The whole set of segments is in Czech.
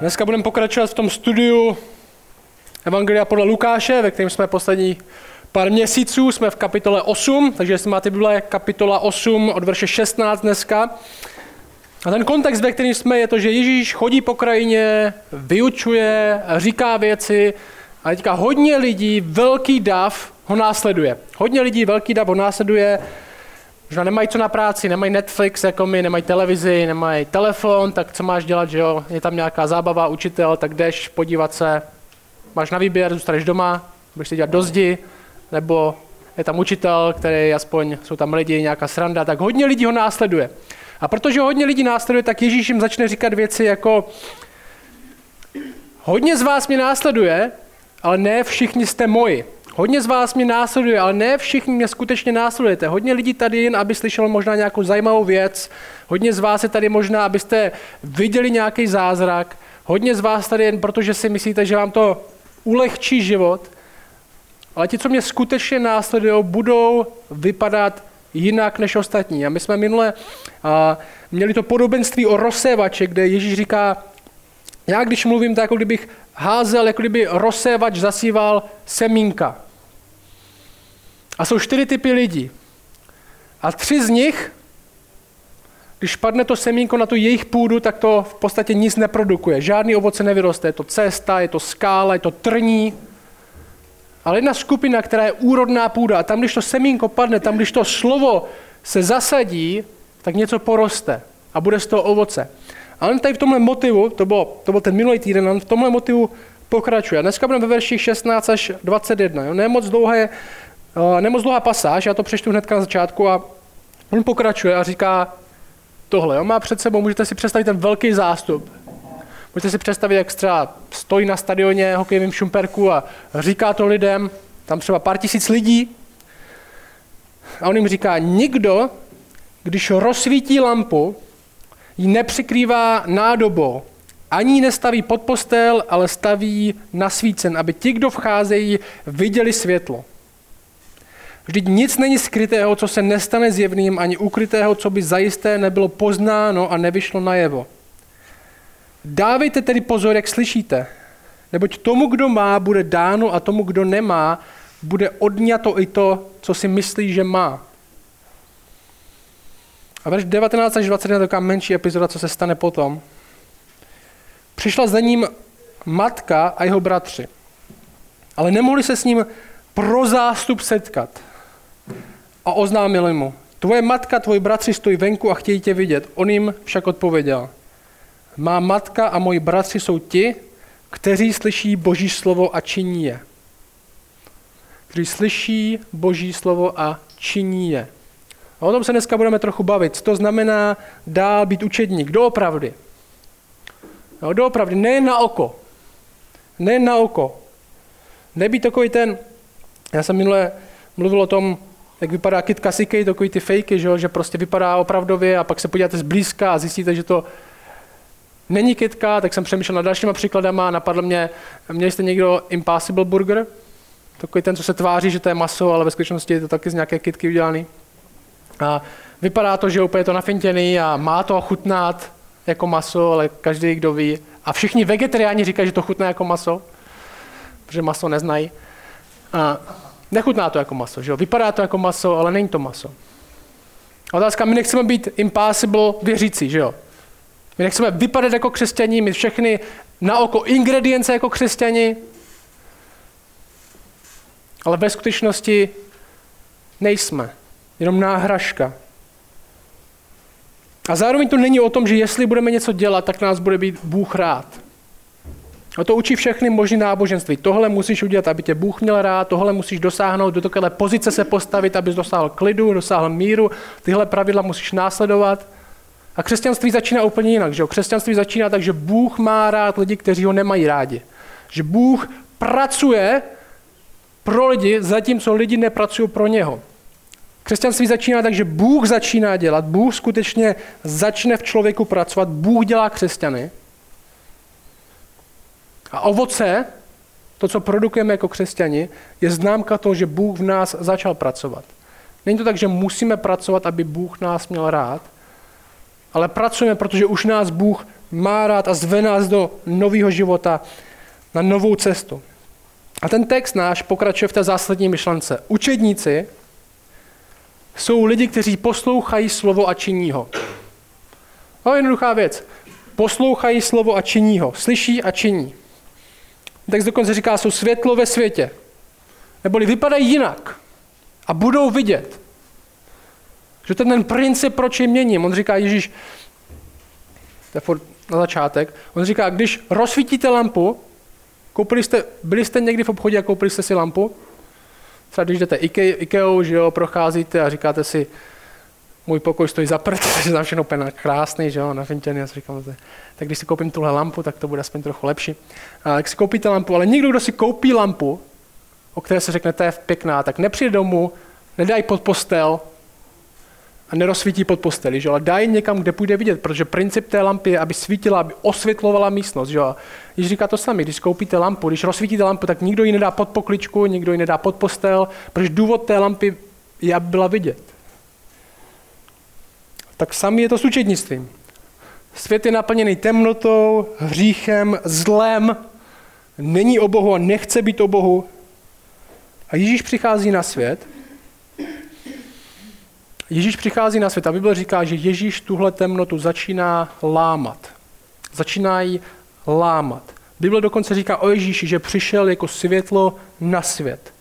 Dneska budeme pokračovat v tom studiu Evangelia podle Lukáše, ve kterém jsme poslední pár měsíců. Jsme v kapitole 8, takže jestli máte Bible, kapitola 8 od verše 16 dneska. A ten kontext, ve kterém jsme, je to, že Ježíš chodí po krajině, vyučuje, říká věci a teďka hodně lidí, velký dav ho následuje. Hodně lidí, velký dav ho následuje, Možná nemají co na práci, nemají Netflix jako my, nemají televizi, nemají telefon, tak co máš dělat, že jo? Je tam nějaká zábava, učitel, tak jdeš podívat se, máš na výběr, zůstaneš doma, budeš si dělat dozdi, nebo je tam učitel, který aspoň jsou tam lidi, nějaká sranda, tak hodně lidí ho následuje. A protože hodně lidí následuje, tak Ježíš jim začne říkat věci jako hodně z vás mě následuje, ale ne všichni jste moji. Hodně z vás mě následuje, ale ne všichni mě skutečně následujete. Hodně lidí tady jen, aby slyšel možná nějakou zajímavou věc. Hodně z vás je tady možná, abyste viděli nějaký zázrak. Hodně z vás tady jen, protože si myslíte, že vám to ulehčí život. Ale ti, co mě skutečně následují, budou vypadat jinak než ostatní. A my jsme minule a, měli to podobenství o rozsévači, kde Ježíš říká, já když mluvím, tak jako kdybych házel, jako kdyby rozsévač zasíval semínka. A jsou čtyři typy lidí. A tři z nich, když padne to semínko na tu jejich půdu, tak to v podstatě nic neprodukuje. Žádný ovoce nevyroste. Je to cesta, je to skála, je to trní. Ale jedna skupina, která je úrodná půda, a tam, když to semínko padne, tam, když to slovo se zasadí, tak něco poroste a bude z toho ovoce. A on tady v tomhle motivu, to, bylo, to byl ten minulý týden, on v tomhle motivu pokračuje. Dneska budeme ve verších 16 až 21. Jo? Nemoc dlouhé nemoc dlouhá pasáž, já to přečtu hnedka na začátku a on pokračuje a říká tohle. On má před sebou, můžete si představit ten velký zástup. Můžete si představit, jak třeba stojí na stadioně hokejovým šumperku a říká to lidem, tam třeba pár tisíc lidí. A on jim říká, nikdo, když rozsvítí lampu, ji nepřikrývá nádobou, ani nestaví pod postel, ale staví na svícen, aby ti, kdo vcházejí, viděli světlo. Vždyť nic není skrytého, co se nestane zjevným, ani ukrytého, co by zajisté nebylo poznáno a nevyšlo najevo. Dávejte tedy pozor, jak slyšíte, neboť tomu, kdo má, bude dáno a tomu, kdo nemá, bude odňato i to, co si myslí, že má. A verš 19 až 21 je taková menší epizoda, co se stane potom. Přišla za ním matka a jeho bratři, ale nemohli se s ním pro zástup setkat a oznámil mu, tvoje matka, tvoji bratři stojí venku a chtějí tě vidět. On jim však odpověděl, má matka a moji bratři jsou ti, kteří slyší Boží slovo a činí je. Kteří slyší Boží slovo a činí je. A o tom se dneska budeme trochu bavit. Co to znamená dál být učedník? Doopravdy. No, doopravdy, ne na oko. Ne na oko. Nebýt takový ten, já jsem minule mluvil o tom, jak vypadá Kit Kasike, takový ty fejky, že, že prostě vypadá opravdově a pak se podíváte zblízka a zjistíte, že to není kitka, tak jsem přemýšlel nad dalšíma příkladama a napadlo mě, měli jste někdo Impossible Burger? Takový ten, co se tváří, že to je maso, ale ve skutečnosti je to taky z nějaké kitky udělaný. A vypadá to, že je úplně to nafintěný a má to chutnat jako maso, ale každý, kdo ví. A všichni vegetariáni říkají, že to chutná jako maso, protože maso neznají. A Nechutná to jako maso, že jo? Vypadá to jako maso, ale není to maso. Otázka, my nechceme být impossible věřící, že jo? My nechceme vypadat jako křesťaní, mít všechny na oko ingredience jako křesťani, ale ve skutečnosti nejsme. Jenom náhražka. A zároveň to není o tom, že jestli budeme něco dělat, tak nás bude být Bůh rád. No to učí všechny možné náboženství. Tohle musíš udělat, aby tě Bůh měl rád, tohle musíš dosáhnout, do takové pozice se postavit, abys dosáhl klidu, dosáhl míru, tyhle pravidla musíš následovat. A křesťanství začíná úplně jinak. Že jo? Křesťanství začíná tak, že Bůh má rád lidi, kteří ho nemají rádi. Že Bůh pracuje pro lidi, zatímco lidi nepracují pro něho. Křesťanství začíná tak, že Bůh začíná dělat, Bůh skutečně začne v člověku pracovat, Bůh dělá křesťany a ovoce, to, co produkujeme jako křesťani, je známka toho, že Bůh v nás začal pracovat. Není to tak, že musíme pracovat, aby Bůh nás měl rád, ale pracujeme, protože už nás Bůh má rád a zve nás do nového života, na novou cestu. A ten text náš pokračuje v té zásadní myšlence. Učedníci jsou lidi, kteří poslouchají slovo a činí ho. Je jednoduchá věc. Poslouchají slovo a činí ho. Slyší a činí. Text dokonce říká, jsou světlo ve světě. Neboli vypadají jinak. A budou vidět. Že ten, ten princip, proč je měním. On říká, Ježíš, to je na začátek, on říká, když rozsvítíte lampu, koupili jste, byli jste někdy v obchodě a koupili jste si lampu? Třeba když jdete Ikeou, že jo, procházíte a říkáte si, můj pokoj stojí za prd, takže tam všechno úplně krásný, že jo, nafintěný, já si říkám, tak když si koupím tuhle lampu, tak to bude aspoň trochu lepší. A tak si koupíte lampu, ale někdo, kdo si koupí lampu, o které se řekne, to je pěkná, tak nepřijde domů, nedají pod postel a nerozsvítí pod posteli, že? ale dají někam, kde půjde vidět, protože princip té lampy je, aby svítila, aby osvětlovala místnost. Že? Když říká to sami, když koupíte lampu, když rozsvítíte lampu, tak nikdo ji nedá pod pokličku, nikdo ji nedá pod postel, protože důvod té lampy je, aby byla vidět. Tak sami je to s učednictvím. Svět je naplněný temnotou, hříchem, zlem, není o Bohu a nechce být o Bohu. A Ježíš přichází na svět. Ježíš přichází na svět a Bible říká, že Ježíš tuhle temnotu začíná lámat. Začíná ji lámat. Bible dokonce říká o Ježíši, že přišel jako světlo na svět.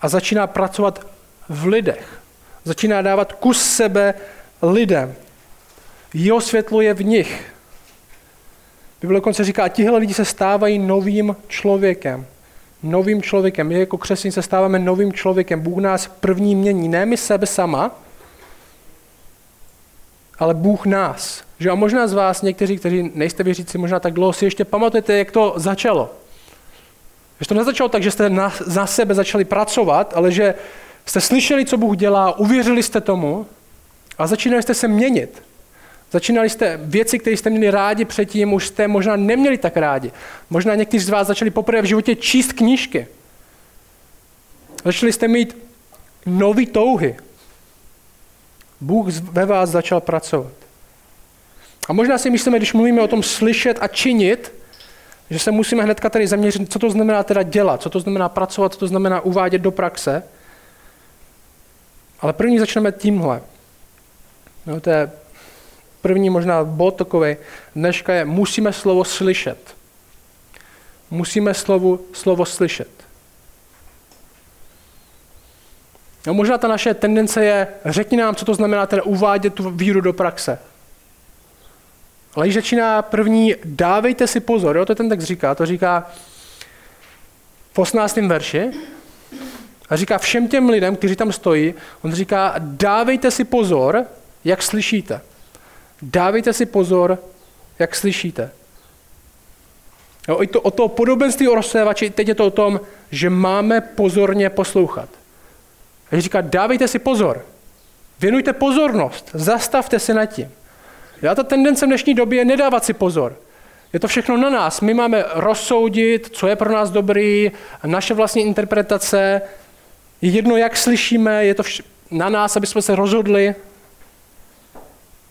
A začíná pracovat v lidech. Začíná dávat kus sebe lidem. Jeho světlo je v nich. Bible dokonce říká, tihle lidi se stávají novým člověkem. Novým člověkem. My jako křesťané se stáváme novým člověkem. Bůh nás první mění. Ne my sebe sama, ale Bůh nás. Že a možná z vás, někteří, kteří nejste věřící, možná tak dlouho si ještě pamatujete, jak to začalo. Že to nezačalo tak, že jste na, za sebe začali pracovat, ale že jste slyšeli, co Bůh dělá, uvěřili jste tomu a začínali jste se měnit. Začínali jste věci, které jste měli rádi předtím, už jste možná neměli tak rádi. Možná někteří z vás začali poprvé v životě číst knížky. Začali jste mít nový touhy. Bůh ve vás začal pracovat. A možná si myslíme, když mluvíme o tom slyšet a činit, že se musíme hnedka tady zaměřit, co to znamená teda dělat, co to znamená pracovat, co to znamená uvádět do praxe. Ale první začneme tímhle. No, to je první možná bod takový dneška je, musíme slovo slyšet. Musíme slovo, slovo slyšet. No, možná ta naše tendence je, řekni nám, co to znamená teda uvádět tu víru do praxe. Ale když začíná první, dávejte si pozor, jo, to ten text říká, to říká v 18. verši, a říká všem těm lidem, kteří tam stojí, on říká, dávejte si pozor, jak slyšíte. Dávejte si pozor, jak slyšíte. Jo, i to, o to podobenství o rozsévači, teď je to o tom, že máme pozorně poslouchat. A říká, dávejte si pozor, věnujte pozornost, zastavte se nad tím. Já ta tendence v dnešní době je nedávat si pozor. Je to všechno na nás. My máme rozsoudit, co je pro nás dobrý, naše vlastní interpretace. Je jedno, jak slyšíme, je to vš- na nás, aby jsme se rozhodli.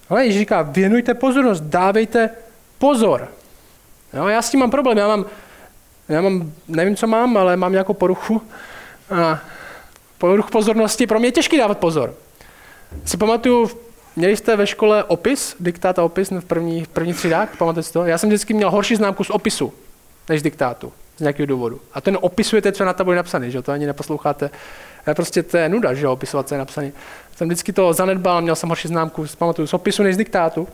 Ale Ježíš říká, věnujte pozornost, dávejte pozor. Jo, já s tím mám problém, já mám, já mám, nevím, co mám, ale mám nějakou poruchu. A poruch pozornosti, pro mě je těžký dávat pozor. Si pamatuju, měli jste ve škole opis, diktát a opis v první, v první třídách, pamatujete si to? Já jsem vždycky měl horší známku z opisu, než z diktátu, z nějakého důvodu. A ten opisujete, co je na tabuli napsané, že to ani neposloucháte. Prostě to je nuda, že opisovat, co je napsané. Jsem vždycky to zanedbal, měl jsem horší známku, pamatuju, z opisu než z diktátu.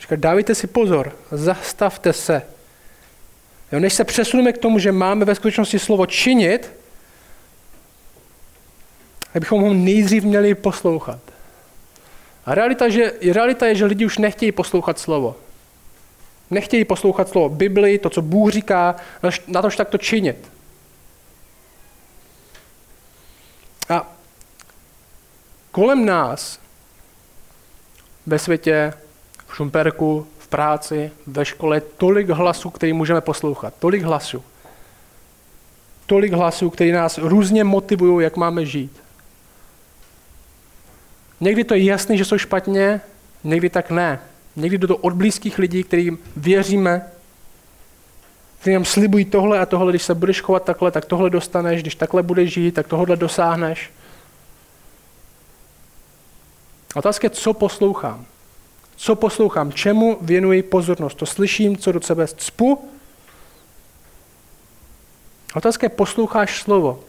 Říká, dávejte si pozor, zastavte se. Jo, než se přesuneme k tomu, že máme ve skutečnosti slovo činit, tak bychom ho nejdřív měli poslouchat. A realita, že, realita je, že lidi už nechtějí poslouchat slovo. Nechtějí poslouchat slovo Bibli, to, co Bůh říká, na tož tak to činit. A kolem nás ve světě, v Šumperku, v práci, ve škole, tolik hlasů, který můžeme poslouchat. Tolik hlasů. Tolik hlasů, který nás různě motivují, jak máme žít. Někdy to je jasný, že jsou špatně, někdy tak ne. Někdy do toho od blízkých lidí, kterým věříme, kteří nám slibují tohle a tohle, když se budeš chovat takhle, tak tohle dostaneš, když takhle budeš žít, tak tohle dosáhneš. Otázka je, co poslouchám. Co poslouchám, čemu věnuji pozornost. To slyším, co do sebe cpu. Otázka je, posloucháš slovo.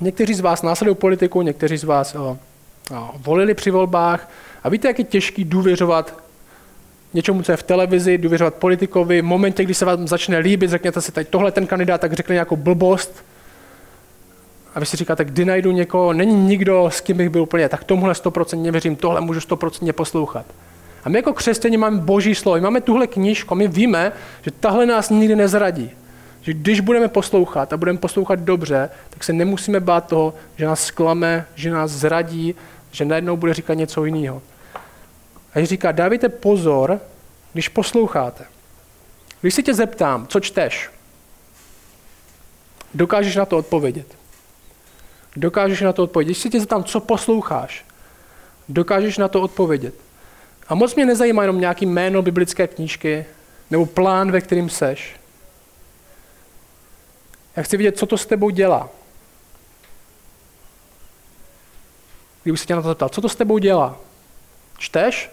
Někteří z vás následují politiku, někteří z vás o, o, volili při volbách. A víte, jak je těžký důvěřovat něčemu, co je v televizi, důvěřovat politikovi. V momentě, kdy se vám začne líbit, řekněte si, teď tohle ten kandidát, tak řekne nějakou blbost. A vy si říkáte, kdy najdu někoho, není nikdo, s kým bych byl úplně, tak tomuhle 100% věřím, tohle můžu 100% poslouchat. A my jako křesťani máme boží slovo, máme tuhle knížku, my víme, že tahle nás nikdy nezradí. Že když budeme poslouchat a budeme poslouchat dobře, tak se nemusíme bát toho, že nás sklame, že nás zradí, že najednou bude říkat něco jiného. A říká, dávejte pozor, když posloucháte. Když si tě zeptám, co čteš, dokážeš na to odpovědět. Dokážeš na to odpovědět. Když si tě zeptám, co posloucháš, dokážeš na to odpovědět. A moc mě nezajímá jenom nějaký jméno biblické knížky nebo plán, ve kterým seš. Já chci vidět, co to s tebou dělá. Kdyby se tě na to zeptal, co to s tebou dělá? Čteš?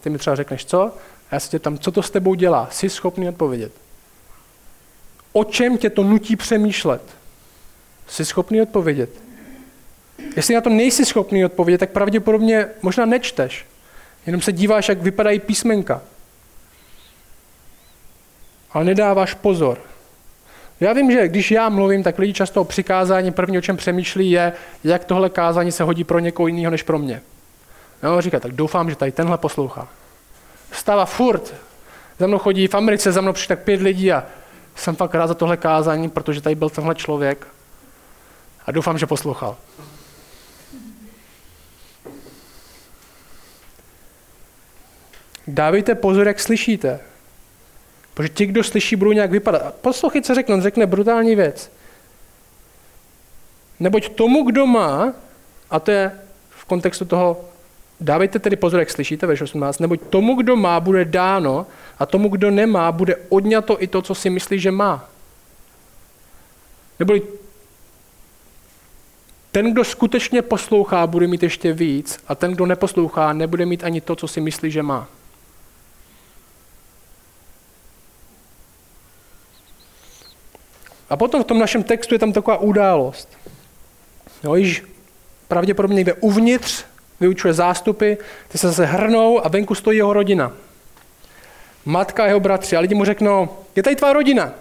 Ty mi třeba řekneš, co? A já se tě tam, co to s tebou dělá? Jsi schopný odpovědět. O čem tě to nutí přemýšlet? Jsi schopný odpovědět. Jestli na to nejsi schopný odpovědět, tak pravděpodobně možná nečteš. Jenom se díváš, jak vypadají písmenka. Ale nedáváš pozor. Já vím, že když já mluvím, tak lidi často o přikázání první, o čem přemýšlí, je, jak tohle kázání se hodí pro někoho jiného než pro mě. Jo, říká, tak doufám, že tady tenhle poslouchá. Stává furt. Za mnou chodí v Americe, za mnou přišli tak pět lidí a jsem fakt rád za tohle kázání, protože tady byl tenhle člověk a doufám, že poslouchal. Dávejte pozor, jak slyšíte. Protože ti, kdo slyší, budou nějak vypadat. Poslouchej, co řekne. On řekne brutální věc. Neboť tomu, kdo má, a to je v kontextu toho, dávejte tedy pozor, jak slyšíte, ve 18, neboť tomu, kdo má, bude dáno a tomu, kdo nemá, bude odňato i to, co si myslí, že má. Neboli ten, kdo skutečně poslouchá, bude mít ještě víc a ten, kdo neposlouchá, nebude mít ani to, co si myslí, že má. A potom v tom našem textu je tam taková událost. Jo, již pravděpodobně někde uvnitř vyučuje zástupy, ty se zase hrnou a venku stojí jeho rodina. Matka a jeho bratři. A lidi mu řeknou, je tady tvá rodina.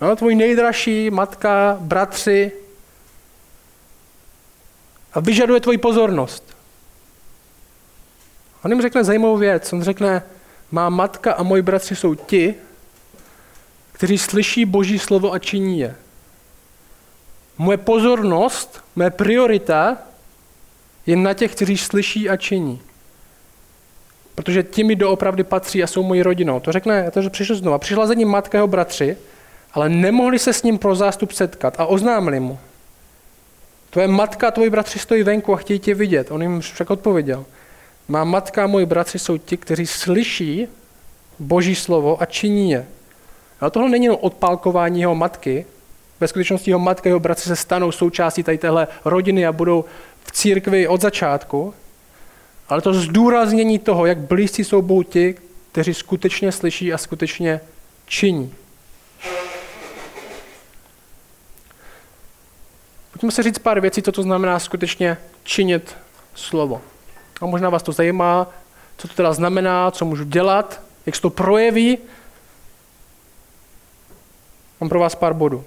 No, tvůj nejdražší matka, bratři. A vyžaduje tvoji pozornost. On jim řekne zajímavou věc. On řekne, má matka a moji bratři jsou ti, kteří slyší Boží slovo a činí je. Moje pozornost, moje priorita je na těch, kteří slyší a činí. Protože ti mi doopravdy patří a jsou mojí rodinou. To řekne, to přišel znovu. Přišla za ním matka jeho bratři, ale nemohli se s ním pro zástup setkat a oznámili mu. Tvoje matka a tvoji bratři stojí venku a chtějí tě vidět. On jim však odpověděl. Má matka a moji bratři jsou ti, kteří slyší Boží slovo a činí je. A tohle není jenom odpálkování jeho matky, ve skutečnosti jeho matka a jeho bratři se stanou součástí tady téhle rodiny a budou v církvi od začátku, ale to zdůraznění toho, jak blízcí jsou Bohu ti, kteří skutečně slyší a skutečně činí. Pojďme se říct pár věcí, co to znamená skutečně činit slovo. A možná vás to zajímá, co to teda znamená, co můžu dělat, jak se to projeví Mám pro vás pár bodů.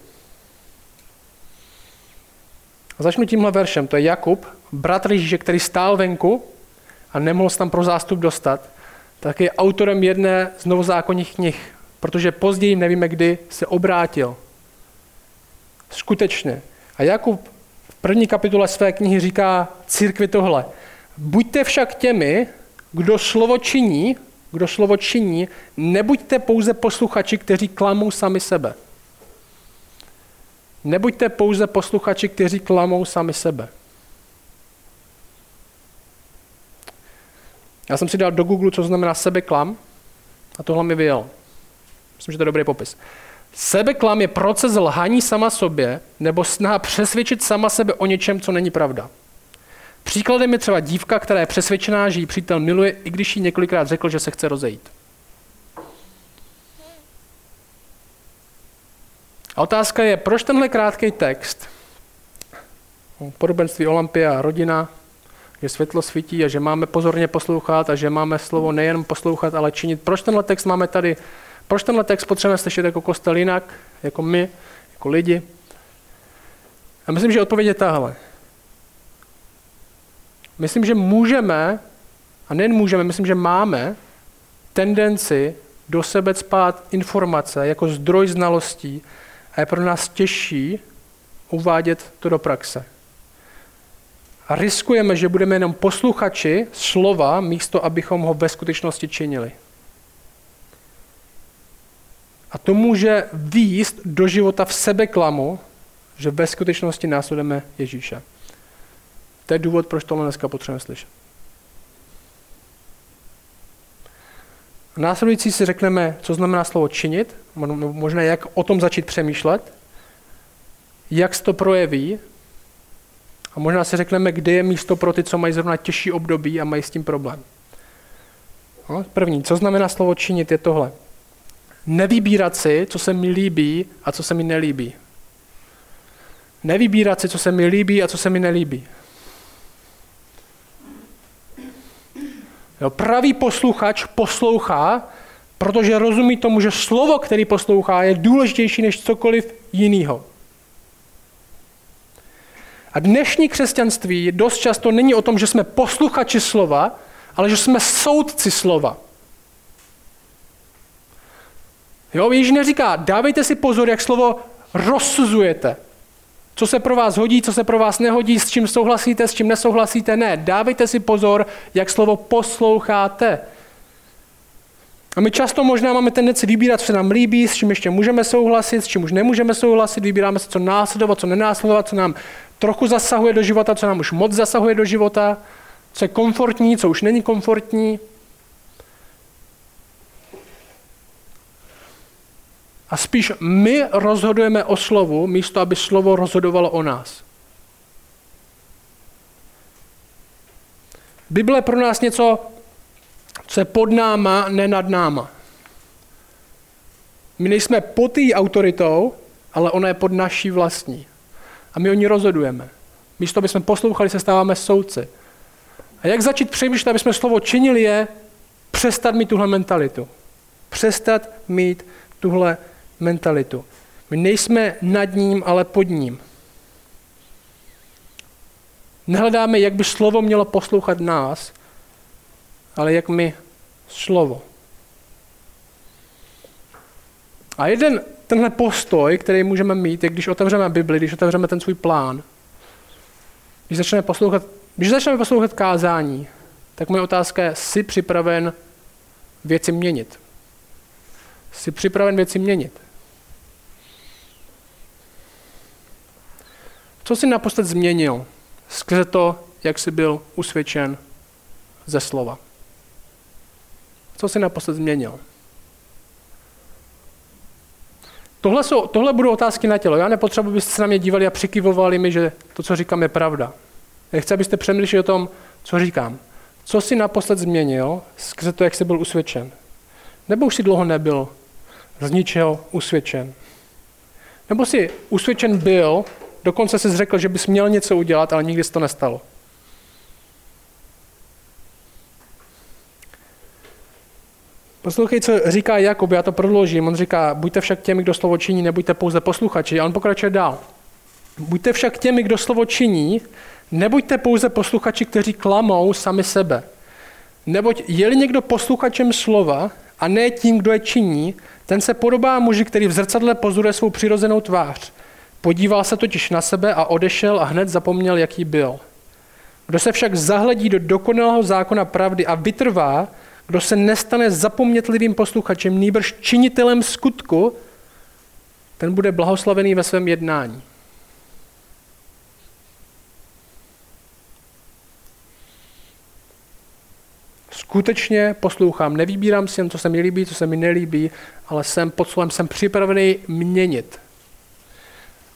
A začnu tímhle veršem. To je Jakub, bratr Ježíše, který stál venku a nemohl se tam pro zástup dostat, tak je autorem jedné z novozákonních knih, protože později nevíme, kdy se obrátil. Skutečně. A Jakub v první kapitole své knihy říká církvi tohle. Buďte však těmi, kdo slovo činí, kdo slovo činí, nebuďte pouze posluchači, kteří klamou sami sebe. Nebuďte pouze posluchači, kteří klamou sami sebe. Já jsem si dal do Google, co znamená sebeklam a tohle mi vyjel. Myslím, že to je dobrý popis. Sebeklam je proces lhaní sama sobě nebo snaha přesvědčit sama sebe o něčem, co není pravda. Příkladem je třeba dívka, která je přesvědčená, že jí přítel miluje, i když jí několikrát řekl, že se chce rozejít. A otázka je, proč tenhle krátký text, podobenství Olympia a rodina, že světlo svítí a že máme pozorně poslouchat a že máme slovo nejen poslouchat, ale činit. Proč tenhle text máme tady? Proč tenhle text potřebujeme slyšet jako kostel jinak, jako my, jako lidi? A myslím, že odpověď je tahle. Myslím, že můžeme, a nejen můžeme, myslím, že máme tendenci do sebe spát informace jako zdroj znalostí a je pro nás těžší uvádět to do praxe. A riskujeme, že budeme jenom posluchači slova, místo abychom ho ve skutečnosti činili. A to může výjist do života v sebeklamu, že ve skutečnosti následujeme Ježíše. To je důvod, proč tohle dneska potřebujeme slyšet. Následující si řekneme, co znamená slovo činit, možná jak o tom začít přemýšlet, jak se to projeví a možná si řekneme, kde je místo pro ty, co mají zrovna těžší období a mají s tím problém. No, první, co znamená slovo činit, je tohle. Nevybírat si, co se mi líbí a co se mi nelíbí. Nevybírat si, co se mi líbí a co se mi nelíbí. Jo, pravý posluchač poslouchá, protože rozumí tomu, že slovo, který poslouchá, je důležitější než cokoliv jiného. A dnešní křesťanství dost často není o tom, že jsme posluchači slova, ale že jsme soudci slova. Jo, Ježíš neříká, dávejte si pozor, jak slovo rozsuzujete. Co se pro vás hodí, co se pro vás nehodí, s čím souhlasíte, s čím nesouhlasíte. Ne, dávejte si pozor, jak slovo posloucháte. A my často možná máme tendenci vybírat, co se nám líbí, s čím ještě můžeme souhlasit, s čím už nemůžeme souhlasit, vybíráme se, co následovat, co nenásledovat, co nám trochu zasahuje do života, co nám už moc zasahuje do života, co je komfortní, co už není komfortní. A spíš my rozhodujeme o slovu, místo aby slovo rozhodovalo o nás. Bible je pro nás něco, co je pod náma, ne nad náma. My nejsme pod její autoritou, ale ona je pod naší vlastní. A my o ní rozhodujeme. Místo, aby jsme poslouchali, se stáváme soudci. A jak začít přemýšlet, aby jsme slovo činili, je přestat mít tuhle mentalitu. Přestat mít tuhle mentalitu. My nejsme nad ním, ale pod ním. Nehledáme, jak by slovo mělo poslouchat nás, ale jak my slovo. A jeden tenhle postoj, který můžeme mít, je když otevřeme Bibli, když otevřeme ten svůj plán, když začneme poslouchat, když začneme poslouchat kázání, tak moje otázka je, jsi připraven věci měnit? Jsi připraven věci měnit? Co jsi naposled změnil skrze to, jak jsi byl usvědčen ze slova? Co jsi naposled změnil? Tohle, jsou, tohle budou otázky na tělo. Já nepotřebuji, abyste se na mě dívali a přikyvovali mi, že to, co říkám, je pravda. Já chci, abyste přemýšleli o tom, co říkám. Co jsi naposled změnil skrze to, jak jsi byl usvědčen? Nebo už si dlouho nebyl z ničeho usvědčen? Nebo jsi usvědčen byl, dokonce jsi řekl, že bys měl něco udělat, ale nikdy se to nestalo? Poslouchej, co říká Jakub, já to prodloužím. On říká, buďte však těmi, kdo slovo činí, nebuďte pouze posluchači. A on pokračuje dál. Buďte však těmi, kdo slovo činí, nebuďte pouze posluchači, kteří klamou sami sebe. Neboť je-li někdo posluchačem slova a ne tím, kdo je činí, ten se podobá muži, který v zrcadle pozoruje svou přirozenou tvář. Podíval se totiž na sebe a odešel a hned zapomněl, jaký byl. Kdo se však zahledí do dokonalého zákona pravdy a vytrvá, kdo se nestane zapomnětlivým posluchačem, nýbrž činitelem skutku, ten bude blahoslavený ve svém jednání. Skutečně poslouchám, nevybírám si jen, co se mi líbí, co se mi nelíbí, ale jsem pod slovem, jsem připravený měnit.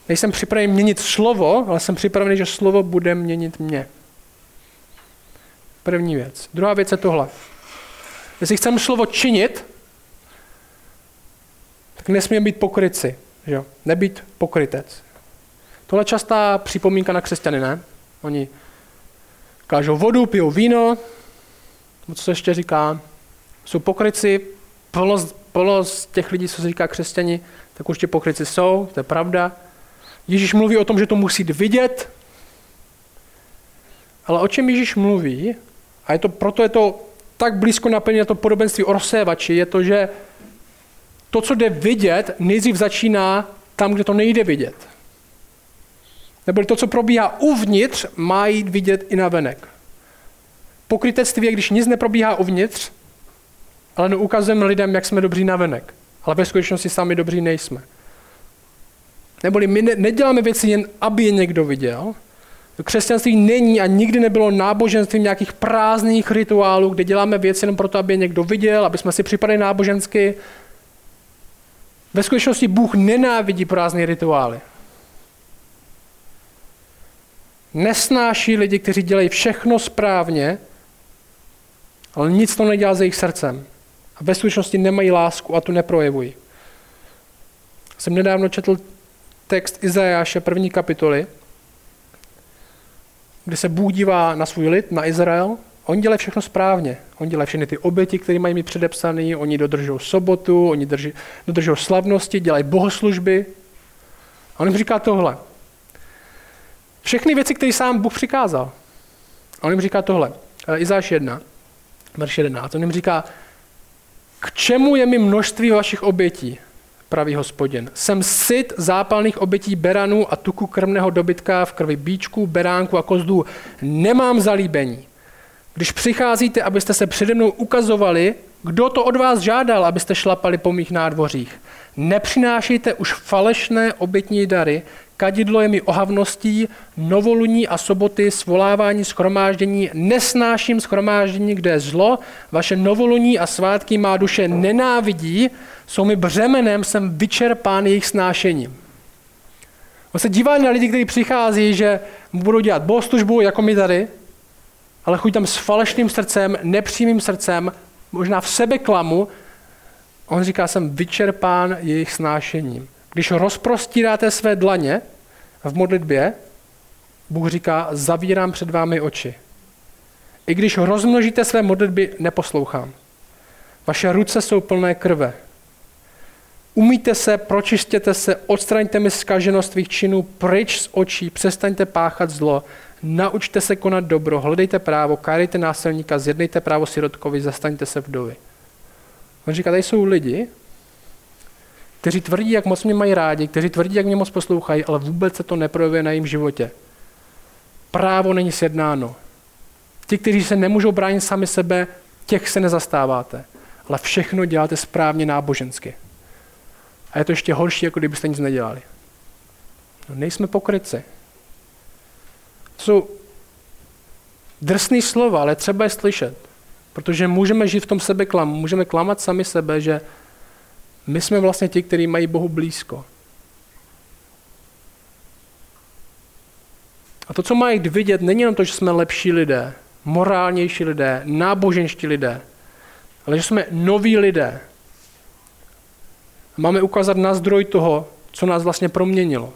Nejsem připravený měnit slovo, ale jsem připravený, že slovo bude měnit mě. První věc. Druhá věc je tohle. Jestli chceme slovo činit, tak nesmíme být pokryci. Že? Nebýt pokrytec. Tohle je častá připomínka na křesťany, ne? Oni kážou vodu, pijou víno, co se ještě říká, jsou pokryci, plno, plno z těch lidí, co se říká křesťani, tak určitě pokryci jsou, to je pravda. Ježíš mluví o tom, že to musí vidět, ale o čem Ježíš mluví, a je to, proto je to tak blízko naplněné to podobenství o rozsévači, je to, že to, co jde vidět, nejdřív začíná tam, kde to nejde vidět. Nebo to, co probíhá uvnitř, má jít vidět i na venek. Pokrytectví je, když nic neprobíhá uvnitř, ale neukazujeme lidem, jak jsme dobří na venek. Ale ve skutečnosti sami dobří nejsme. Neboli my ne, neděláme věci jen, aby je někdo viděl. Křesťanství není a nikdy nebylo náboženstvím nějakých prázdných rituálů, kde děláme věci jenom proto, aby je někdo viděl, aby jsme si připadali nábožensky. Ve skutečnosti Bůh nenávidí prázdné rituály. Nesnáší lidi, kteří dělají všechno správně, ale nic to nedělá s jejich srdcem. A ve skutečnosti nemají lásku a tu neprojevují. Jsem nedávno četl text Izajáše první kapitoly, kde se Bůh dívá na svůj lid, na Izrael. Oni dělají všechno správně. Oni dělají všechny ty oběti, které mají mít předepsané, oni dodržují sobotu, oni dodržují slavnosti, dělají bohoslužby. A on jim říká tohle. Všechny věci, které sám Bůh přikázal. A on jim říká tohle. Eh, Izáš 1, verš 11. On jim říká, k čemu je mi množství vašich obětí? Pravý hospodin. Jsem syt zápalných obětí beranů a tuku krmného dobytka v krvi bíčků, beránku a kozdů. Nemám zalíbení. Když přicházíte, abyste se přede mnou ukazovali, kdo to od vás žádal, abyste šlapali po mých nádvořích. Nepřinášejte už falešné obětní dary, kadidlo je mi ohavností, novoluní a soboty, svolávání, schromáždění, nesnáším schromáždění, kde je zlo, vaše novoluní a svátky má duše nenávidí, jsou mi břemenem, jsem vyčerpán jejich snášením. On se dívá na lidi, kteří přichází, že budou dělat bohoslužbu, jako my tady, ale chodí tam s falešným srdcem, nepřímým srdcem, možná v sebe klamu. On říká, jsem vyčerpán jejich snášením. Když rozprostíráte své dlaně v modlitbě, Bůh říká, zavírám před vámi oči. I když rozmnožíte své modlitby, neposlouchám. Vaše ruce jsou plné krve. Umíte se, pročistěte se, odstraňte mi zkaženost svých činů pryč z očí, přestaňte páchat zlo, naučte se konat dobro, hledejte právo, kárejte násilníka, zjednejte právo sirotkovi, zastaňte se vdovy. On říká, tady jsou lidi, kteří tvrdí, jak moc mě mají rádi, kteří tvrdí, jak mě moc poslouchají, ale vůbec se to neprojevuje na jejím životě. Právo není sjednáno. Ti, kteří se nemůžou bránit sami sebe, těch se nezastáváte. Ale všechno děláte správně nábožensky. A je to ještě horší, jako kdybyste nic nedělali. No, nejsme pokryci. Jsou drsný slova, ale třeba je slyšet. Protože můžeme žít v tom sebeklamu, můžeme klamat sami sebe, že my jsme vlastně ti, kteří mají Bohu blízko. A to, co mají vidět, není jenom to, že jsme lepší lidé, morálnější lidé, náboženští lidé, ale že jsme noví lidé, Máme ukázat na zdroj toho, co nás vlastně proměnilo.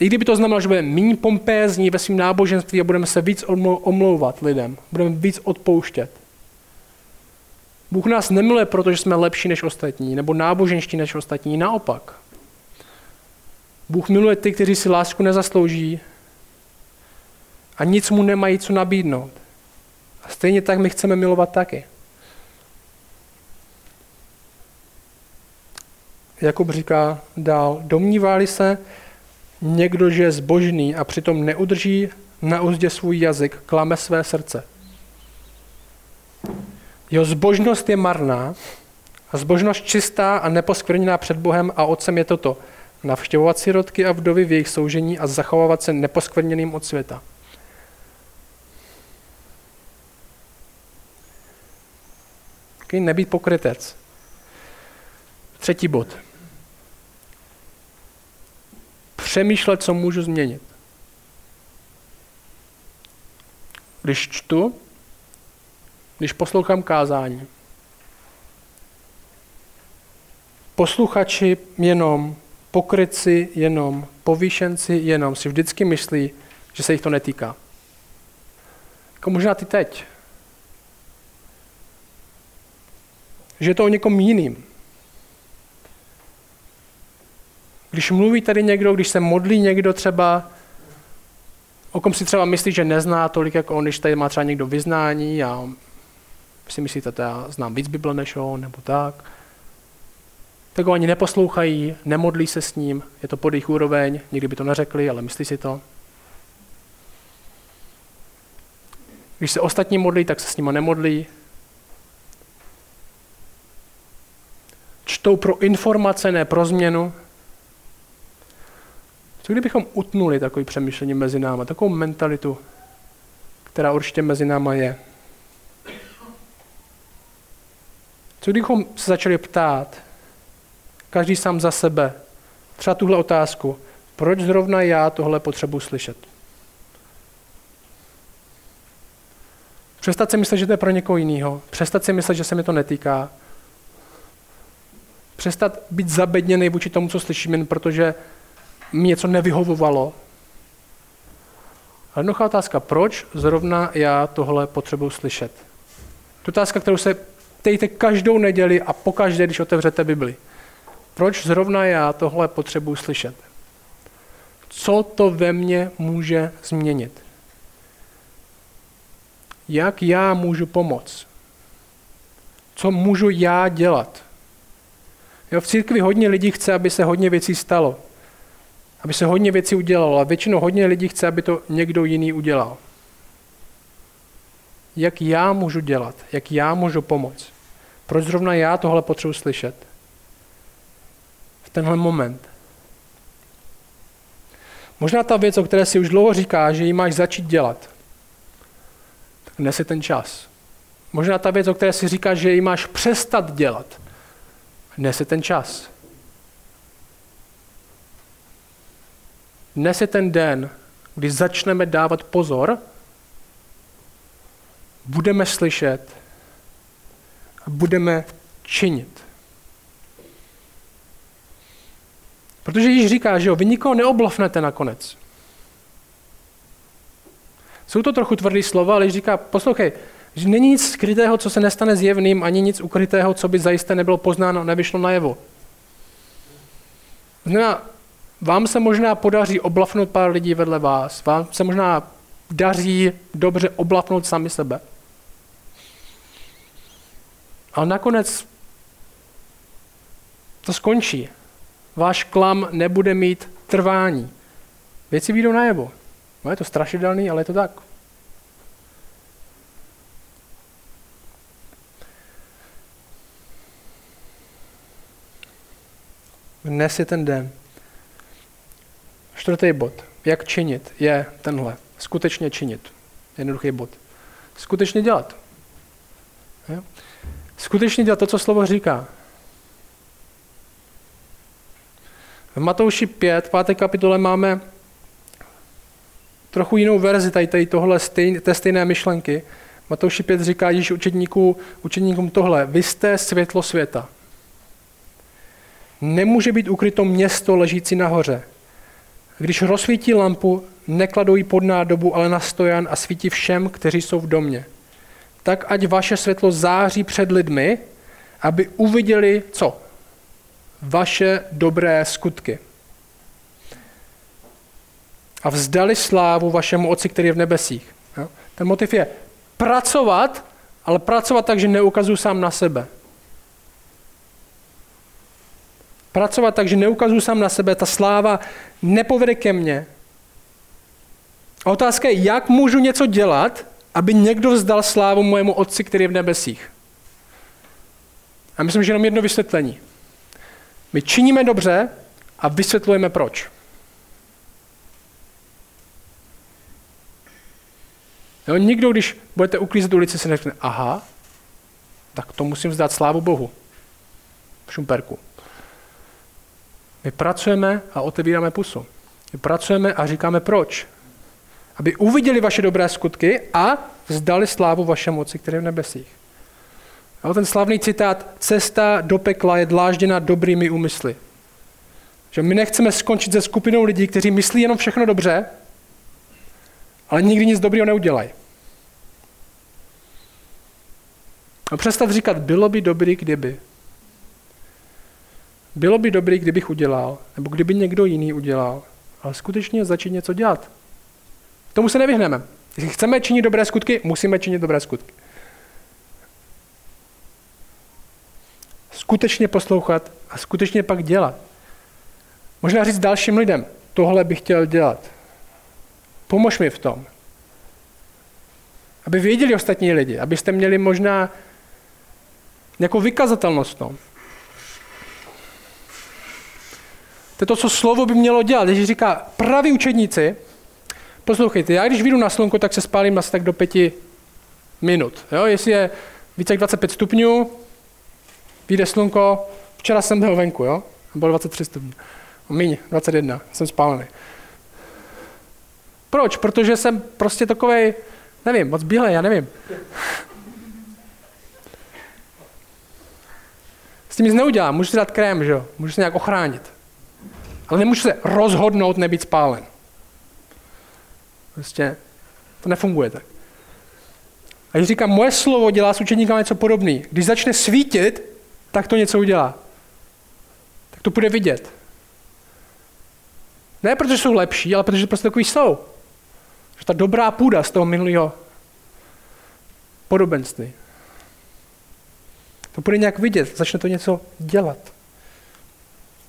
I kdyby to znamenalo, že budeme méně pompézní ve svém náboženství a budeme se víc omlouvat lidem, budeme víc odpouštět. Bůh nás nemiluje, protože jsme lepší než ostatní, nebo náboženští než ostatní, naopak. Bůh miluje ty, kteří si lásku nezaslouží a nic mu nemají co nabídnout. A stejně tak my chceme milovat taky. Jakub říká dál, domnívá se někdo, že je zbožný a přitom neudrží na úzdě svůj jazyk, klame své srdce. Jeho zbožnost je marná a zbožnost čistá a neposkvrněná před Bohem a Otcem je toto. Navštěvovat sirotky a vdovy v jejich soužení a zachovávat se neposkvrněným od světa. Okay, nebýt pokrytec. Třetí bod. Přemýšlet, co můžu změnit. Když čtu, když poslouchám kázání, posluchači jenom, pokryci jenom, povýšenci jenom si vždycky myslí, že se jich to netýká. Jako možná ty teď. Že je to o někom jiným. Když mluví tady někdo, když se modlí někdo třeba, o kom si třeba myslí, že nezná tolik jako on, když tady má třeba někdo vyznání a si myslíte, že já znám víc Bible než on, nebo tak, tak ho ani neposlouchají, nemodlí se s ním, je to pod jejich úroveň, nikdy by to neřekli, ale myslí si to. Když se ostatní modlí, tak se s nima nemodlí. Čtou pro informace, ne pro změnu. Co kdybychom utnuli takový přemýšlení mezi náma, takovou mentalitu, která určitě mezi náma je? Co kdybychom se začali ptát, každý sám za sebe, třeba tuhle otázku, proč zrovna já tohle potřebuji slyšet? Přestat si myslet, že to je pro někoho jiného. Přestat si myslet, že se mi to netýká. Přestat být zabedněný vůči tomu, co slyším, jen protože mi něco nevyhovovalo. A jednoduchá otázka, proč zrovna já tohle potřebuji slyšet? To otázka, kterou se ptejte každou neděli a pokaždé, když otevřete Bibli. Proč zrovna já tohle potřebuji slyšet? Co to ve mně může změnit? Jak já můžu pomoct? Co můžu já dělat? Jo, v církvi hodně lidí chce, aby se hodně věcí stalo. Aby se hodně věcí udělalo. A většinou hodně lidí chce, aby to někdo jiný udělal. Jak já můžu dělat? Jak já můžu pomoct? Proč zrovna já tohle potřebuji slyšet? V tenhle moment. Možná ta věc, o které si už dlouho říká, že ji máš začít dělat, tak dnes je ten čas. Možná ta věc, o které si říká, že ji máš přestat dělat, dnes je ten čas. Dnes je ten den, kdy začneme dávat pozor, budeme slyšet budeme činit. Protože Ježíš říká, že jo, vy nikoho neoblovnete nakonec. Jsou to trochu tvrdý slova, ale říká, poslouchej, že není nic skrytého, co se nestane zjevným, ani nic ukrytého, co by zajisté nebylo poznáno nevyšlo najevo. Znamená, vám se možná podaří oblafnout pár lidí vedle vás, vám se možná daří dobře oblafnout sami sebe. Ale nakonec to skončí. Váš klam nebude mít trvání. Věci výjdou najevo. No je to strašidelný, ale je to tak. Dnes je ten den. Čtvrtý bod. Jak činit je tenhle. Skutečně činit. Jednoduchý bod. Skutečně dělat. Jo? Skutečně dělat to, co slovo říká. V Matouši 5, 5. kapitole máme trochu jinou verzi tady, tady tohle stejn, té stejné myšlenky. Matouši 5 říká již učedníků, učedníkům tohle. Vy jste světlo světa. Nemůže být ukryto město ležící nahoře. Když rozsvítí lampu, nekladou ji pod nádobu, ale na stojan a svítí všem, kteří jsou v domě. Tak ať vaše světlo září před lidmi, aby uviděli co? Vaše dobré skutky. A vzdali slávu vašemu Otci, který je v nebesích. Ten motiv je pracovat, ale pracovat tak, že neukazuju sám na sebe. Pracovat tak, že neukazuju sám na sebe, ta sláva nepovede ke mně. A otázka je, jak můžu něco dělat, aby někdo vzdal slávu mojemu otci, který je v nebesích. A myslím, že jenom jedno vysvětlení. My činíme dobře a vysvětlujeme proč. Jo, nikdo, když budete uklízet ulici, se neřekne, aha, tak to musím vzdát slávu Bohu. Šumperku. My pracujeme a otevíráme pusu. My pracujeme a říkáme proč. Aby uviděli vaše dobré skutky a vzdali slávu vaše moci, které je v nebesích. A ten slavný citát, cesta do pekla je dlážděna dobrými úmysly. Že my nechceme skončit se skupinou lidí, kteří myslí jenom všechno dobře, ale nikdy nic dobrého neudělají. A přestat říkat, bylo by dobrý, kdyby. Bylo by dobrý, kdybych udělal, nebo kdyby někdo jiný udělal, ale skutečně začít něco dělat. Tomu se nevyhneme. Jestli chceme činit dobré skutky, musíme činit dobré skutky. Skutečně poslouchat a skutečně pak dělat. Možná říct dalším lidem, tohle bych chtěl dělat. Pomož mi v tom. Aby věděli ostatní lidi, abyste měli možná nějakou vykazatelnost v tom. To je to, co slovo by mělo dělat. Když říká praví učedníci, poslouchejte, já když vyjdu na slunko, tak se spálím asi tak do pěti minut. Jo? Jestli je více jak 25 stupňů, vyjde slunko, včera jsem byl venku, jo? bylo 23 stupňů. Míň, 21, jsem spálený. Proč? Protože jsem prostě takovej, nevím, moc bílej, já nevím. S tím nic neudělám, můžu si dát krém, že jo? Můžu se nějak ochránit. Ale nemůžu se rozhodnout nebýt spálen. Prostě to nefunguje tak. A když říkám, moje slovo dělá s učeníkem něco podobný. Když začne svítit, tak to něco udělá. Tak to bude vidět. Ne protože jsou lepší, ale protože prostě takový jsou. Že ta dobrá půda z toho minulého podobenství. To bude nějak vidět, začne to něco dělat.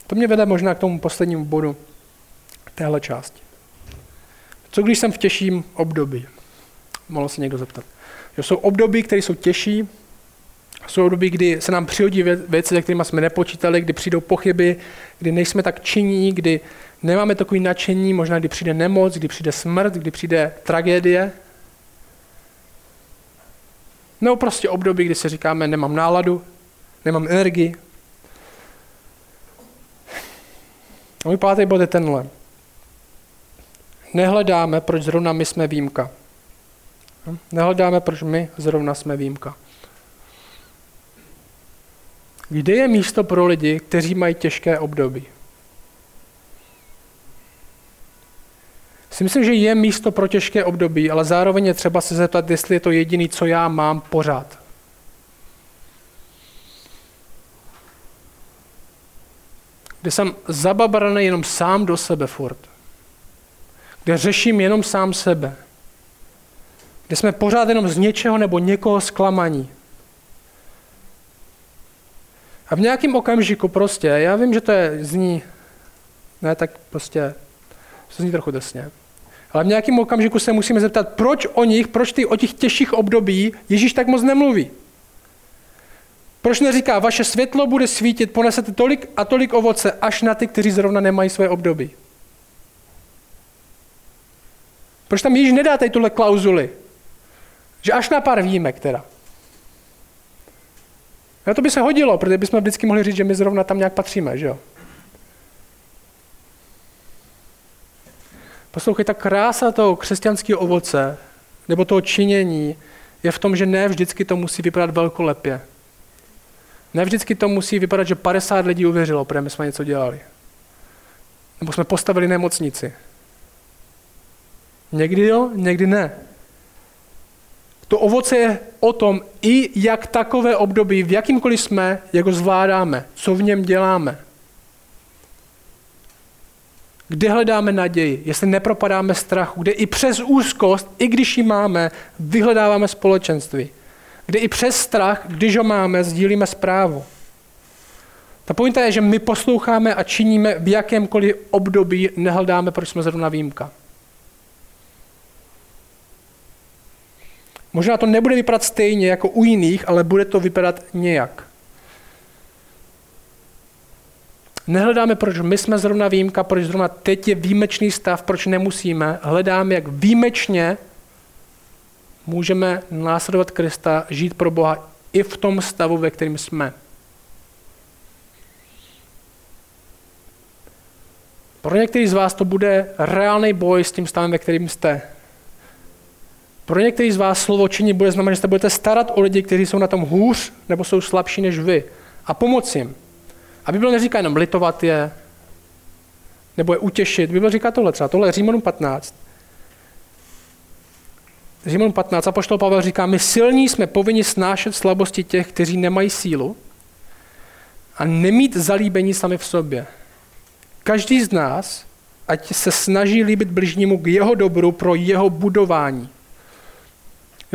To mě vede možná k tomu poslednímu bodu téhle části. Co když jsem v těžším období? Mohl se někdo zeptat. Že jsou období, které jsou těžší, jsou období, kdy se nám přihodí věci, se kterými jsme nepočítali, kdy přijdou pochyby, kdy nejsme tak činní, kdy nemáme takový nadšení, možná kdy přijde nemoc, kdy přijde smrt, kdy přijde tragédie. Nebo prostě období, kdy se říkáme, nemám náladu, nemám energii. A můj pátý bod je tenhle. Nehledáme, proč zrovna my jsme výjimka. Nehledáme, proč my zrovna jsme výjimka. Kde je místo pro lidi, kteří mají těžké období? Si myslím, že je místo pro těžké období, ale zároveň je třeba se zeptat, jestli je to jediný, co já mám pořád. Kde jsem zababraný jenom sám do sebe furt. Kde řeším jenom sám sebe. Kde jsme pořád jenom z něčeho nebo někoho zklamaní. A v nějakém okamžiku prostě, já vím, že to je, zní, ne, tak prostě, to zní trochu drsně. Ale v nějakém okamžiku se musíme zeptat, proč o nich, proč ty o těch těžších období Ježíš tak moc nemluví. Proč neříká, vaše světlo bude svítit, ponesete tolik a tolik ovoce, až na ty, kteří zrovna nemají své období. Proč tam Ježíš nedá tady tuhle klauzuli? Že až na pár výjimek teda. A to by se hodilo, protože bychom vždycky mohli říct, že my zrovna tam nějak patříme, že jo? Poslouchej, ta krása toho křesťanského ovoce, nebo toho činění, je v tom, že ne vždycky to musí vypadat velkolepě. Ne vždycky to musí vypadat, že 50 lidí uvěřilo, protože my jsme něco dělali. Nebo jsme postavili nemocnici. Někdy jo, někdy ne. To ovoce je o tom, i jak takové období, v jakýmkoliv jsme, jak ho zvládáme, co v něm děláme. Kde hledáme naději, jestli nepropadáme strachu, kde i přes úzkost, i když ji máme, vyhledáváme společenství. Kde i přes strach, když ho máme, sdílíme zprávu. Ta pointa je, že my posloucháme a činíme v jakémkoliv období, nehledáme, proč jsme zrovna výjimka. Možná to nebude vypadat stejně jako u jiných, ale bude to vypadat nějak. Nehledáme, proč my jsme zrovna výjimka, proč zrovna teď je výjimečný stav, proč nemusíme. Hledáme, jak výjimečně můžeme následovat Krista, žít pro Boha, i v tom stavu, ve kterém jsme. Pro některý z vás to bude reálný boj s tím stavem, ve kterým jste. Pro některý z vás slovo činí bude znamenat, že se budete starat o lidi, kteří jsou na tom hůř nebo jsou slabší než vy a pomoci jim. A Bible neříká jenom litovat je, nebo je utěšit. Bible říká tohle třeba, tohle je Římanům 15. Římanům 15, apoštol Pavel říká, my silní jsme povinni snášet slabosti těch, kteří nemají sílu a nemít zalíbení sami v sobě. Každý z nás, ať se snaží líbit bližnímu k jeho dobru pro jeho budování.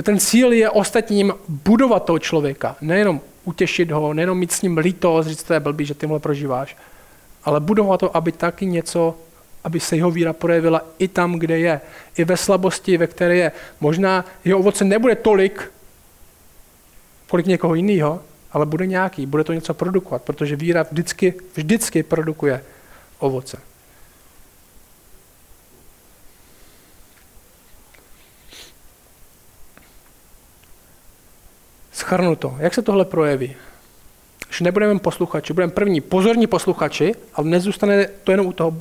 Ten cíl je ostatním budovat toho člověka, nejenom utěšit ho, nejenom mít s ním lítost, říct, to je blbý, že tyhle prožíváš, ale budovat to, aby taky něco, aby se jeho víra projevila i tam, kde je, i ve slabosti, ve které je. Možná jeho ovoce nebude tolik, kolik někoho jiného, ale bude nějaký, bude to něco produkovat, protože víra vždycky, vždycky produkuje ovoce. Schrnu to. Jak se tohle projeví? Že nebudeme posluchači, budeme první pozorní posluchači, ale nezůstane to jenom u toho.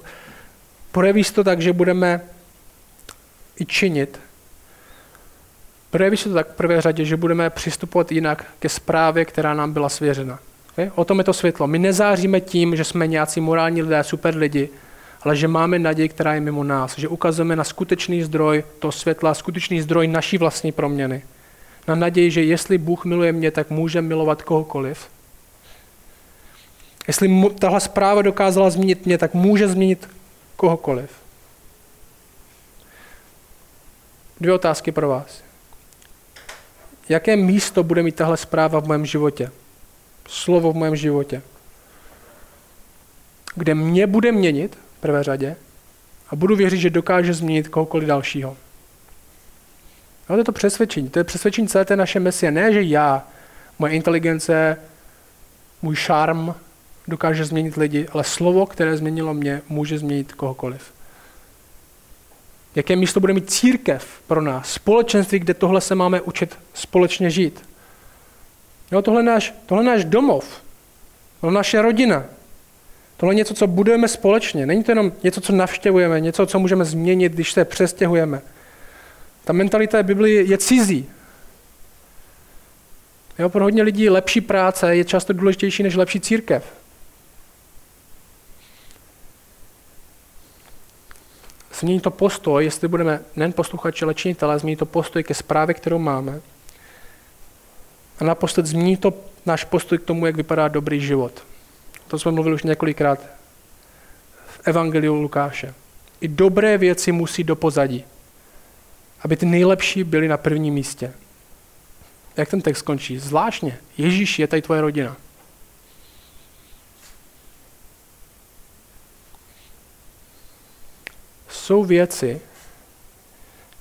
Projeví se to tak, že budeme i činit. Projeví se to tak v prvé řadě, že budeme přistupovat jinak ke zprávě, která nám byla svěřena. Okay? O tom je to světlo. My nezáříme tím, že jsme nějací morální lidé, super lidi, ale že máme naději, která je mimo nás, že ukazujeme na skutečný zdroj toho světla, skutečný zdroj naší vlastní proměny. Na naději, že jestli Bůh miluje mě, tak může milovat kohokoliv. Jestli tahle zpráva dokázala změnit mě, tak může změnit kohokoliv. Dvě otázky pro vás. Jaké místo bude mít tahle zpráva v mém životě? Slovo v mém životě. Kde mě bude měnit, v prvé řadě, a budu věřit, že dokáže změnit kohokoliv dalšího. No, to je to přesvědčení. To je přesvědčení celé té naše misie. Ne, že já, moje inteligence, můj šarm dokáže změnit lidi, ale slovo, které změnilo mě, může změnit kohokoliv. Jaké místo bude mít církev pro nás, společenství, kde tohle se máme učit společně žít. Jo, tohle, náš, tohle náš domov, tohle naše rodina, tohle je něco, co budujeme společně. Není to jenom něco, co navštěvujeme, něco, co můžeme změnit, když se přestěhujeme. Ta mentalita Bibli je cizí. Jo, pro hodně lidí lepší práce je často důležitější než lepší církev. Změní to postoj, jestli budeme nejen posluchači, ale změní to postoj ke zprávě, kterou máme. A naposled změní to náš postoj k tomu, jak vypadá dobrý život. To jsme mluvili už několikrát v Evangeliu Lukáše. I dobré věci musí do pozadí aby ty nejlepší byli na prvním místě. Jak ten text skončí? Zvláštně. Ježíš je tady tvoje rodina. Jsou věci,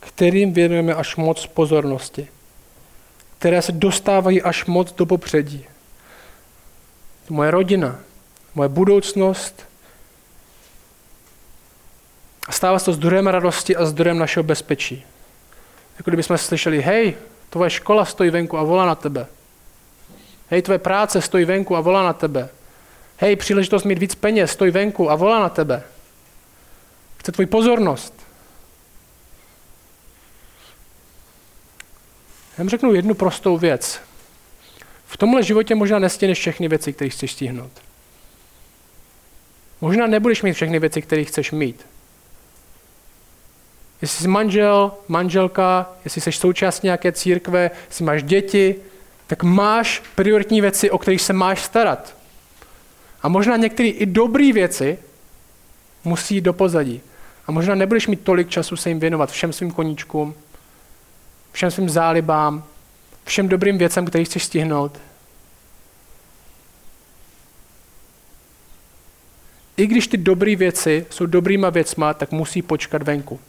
kterým věnujeme až moc pozornosti, které se dostávají až moc do popředí. Moje rodina, moje budoucnost, a stává se to zdrojem radosti a zdrojem našeho bezpečí. Jako kdybychom slyšeli, hej, tvoje škola stojí venku a volá na tebe. Hej, tvoje práce stojí venku a volá na tebe. Hej, příležitost mít víc peněz stojí venku a volá na tebe. Chce tvoji pozornost. Já vám řeknu jednu prostou věc. V tomhle životě možná nestěneš všechny věci, které chceš stihnout. Možná nebudeš mít všechny věci, které chceš mít. Jestli jsi manžel, manželka, jestli jsi součást nějaké církve, jestli máš děti, tak máš prioritní věci, o kterých se máš starat. A možná některé i dobré věci musí jít do pozadí. A možná nebudeš mít tolik času se jim věnovat všem svým koníčkům, všem svým zálibám, všem dobrým věcem, které chceš stihnout. I když ty dobré věci jsou dobrýma věcma, tak musí počkat venku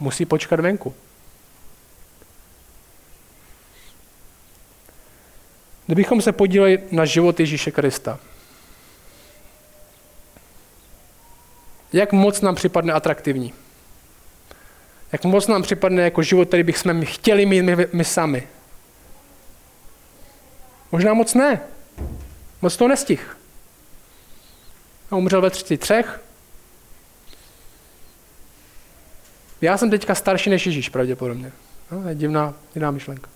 musí počkat venku. Kdybychom se podívali na život Ježíše Krista, jak moc nám připadne atraktivní? Jak moc nám připadne jako život, který bychom chtěli mít my, my sami? Možná moc ne. Moc to nestih. A umřel ve 33. Já jsem teďka starší než Ježíš pravděpodobně. No, je divná, divná myšlenka.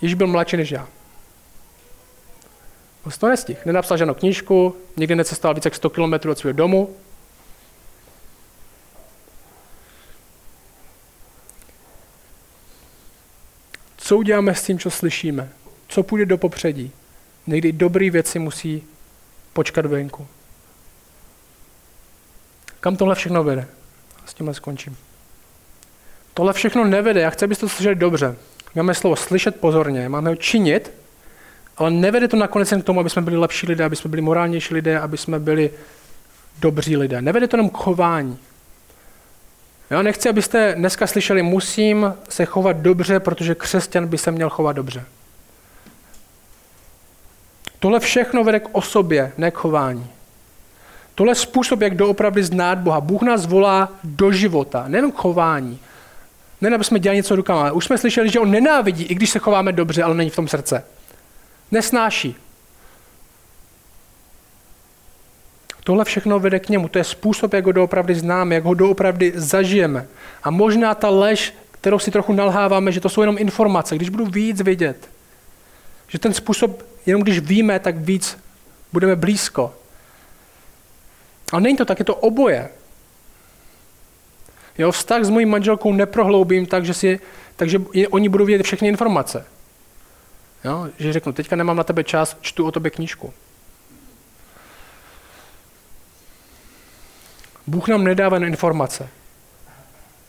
Již byl mladší než já. Moc to nestih. Nenapsal žádnou knížku, nikdy necestoval více jak 100 km od svého domu. Co uděláme s tím, co slyšíme? Co půjde do popředí? Někdy dobré věci musí počkat venku. Kam tohle všechno vede? S tímhle skončím. Tohle všechno nevede, já chci, abyste to slyšeli dobře. Máme slovo slyšet pozorně, máme ho činit, ale nevede to nakonec jen k tomu, aby jsme byli lepší lidé, aby jsme byli morálnější lidé, aby jsme byli dobří lidé. Nevede to jenom k chování. Já nechci, abyste dneska slyšeli, musím se chovat dobře, protože křesťan by se měl chovat dobře. Tohle všechno vede k osobě, ne k chování. Tohle je způsob, jak doopravdy znát Boha. Bůh nás volá do života, nejen k chování. Ne, aby jsme dělali něco rukama, ale už jsme slyšeli, že on nenávidí, i když se chováme dobře, ale není v tom srdce. Nesnáší. Tohle všechno vede k němu. To je způsob, jak ho doopravdy známe, jak ho doopravdy zažijeme. A možná ta lež, kterou si trochu nalháváme, že to jsou jenom informace, když budu víc vědět, že ten způsob, jenom když víme, tak víc budeme blízko. Ale není to tak, je to oboje. Jo, vztah s mojí manželkou neprohloubím tak, že si, takže oni budou vědět všechny informace. Jo, že řeknu, teďka nemám na tebe čas, čtu o tobě knížku. Bůh nám nedává jen informace.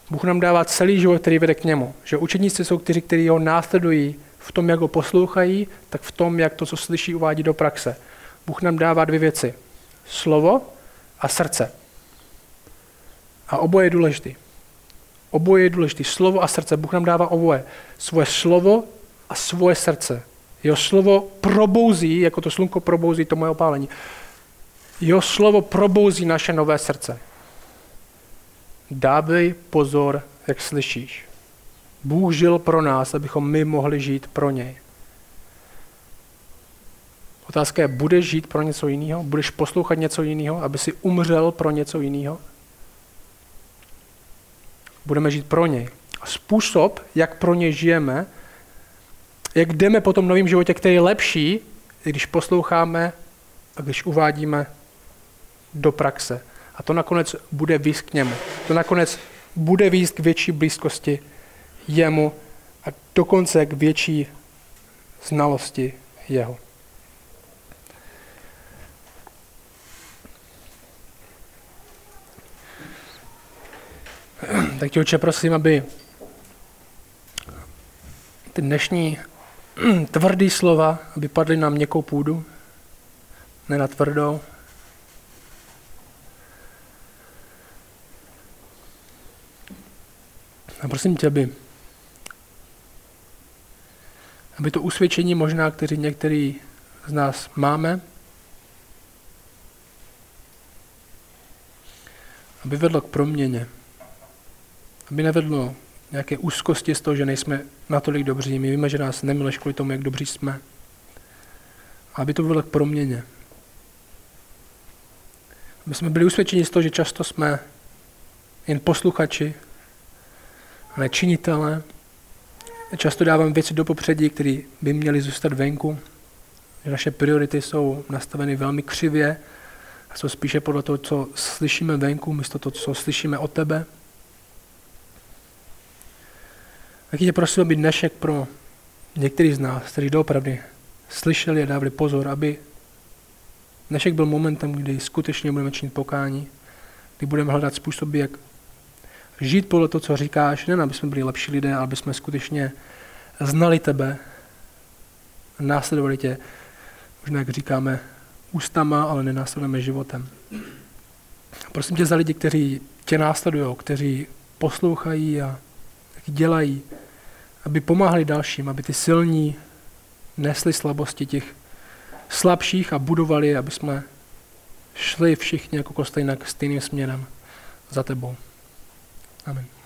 Bůh nám dává celý život, který vede k němu. Že učedníci jsou kteří, kteří ho následují v tom, jak ho poslouchají, tak v tom, jak to, co slyší, uvádí do praxe. Bůh nám dává dvě věci. Slovo a srdce. A oboje je důležitý. Oboje je důležitý. Slovo a srdce. Bůh nám dává oboje. Svoje slovo a svoje srdce. Jeho slovo probouzí, jako to slunko probouzí to moje opálení. Jeho slovo probouzí naše nové srdce. Dávej pozor, jak slyšíš. Bůh žil pro nás, abychom my mohli žít pro něj. Otázka je, budeš žít pro něco jiného? Budeš poslouchat něco jiného, aby si umřel pro něco jiného? Budeme žít pro něj. A způsob, jak pro něj žijeme, jak jdeme po tom novém životě, který je lepší, když posloucháme a když uvádíme do praxe. A to nakonec bude výst k němu. To nakonec bude výst k větší blízkosti jemu a dokonce k větší znalosti jeho. Tak tě, oče, prosím, aby ty dnešní tvrdý slova, aby padly na měkkou půdu, ne na tvrdou. A prosím tě, aby, aby to usvědčení možná, kteří některý z nás máme, aby vedlo k proměně. Aby nevedlo nějaké úzkosti z toho, že nejsme natolik dobří. My víme, že nás nemileš kvůli tomu, jak dobří jsme. Aby to vedlo k proměně. Aby jsme byli usvědčeni z toho, že často jsme jen posluchači, ale činitele. Často dávám věci do popředí, které by měly zůstat venku. Že naše priority jsou nastaveny velmi křivě a jsou spíše podle toho, co slyšíme venku, místo toho, co slyšíme od tebe. Tak tě prosím, aby dnešek pro některý z nás, kteří doopravdy slyšeli a dávali pozor, aby dnešek byl momentem, kdy skutečně budeme činit pokání, kdy budeme hledat způsoby, jak žít podle toho, co říkáš, ne aby jsme byli lepší lidé, ale aby jsme skutečně znali tebe, následovali tě, možná jak říkáme, ústama, ale nenásledujeme životem. Prosím tě za lidi, kteří tě následují, kteří poslouchají a dělají, aby pomáhali dalším, aby ty silní nesli slabosti těch slabších a budovali, aby jsme šli všichni jako kostejnak stejným směrem za tebou. Amen.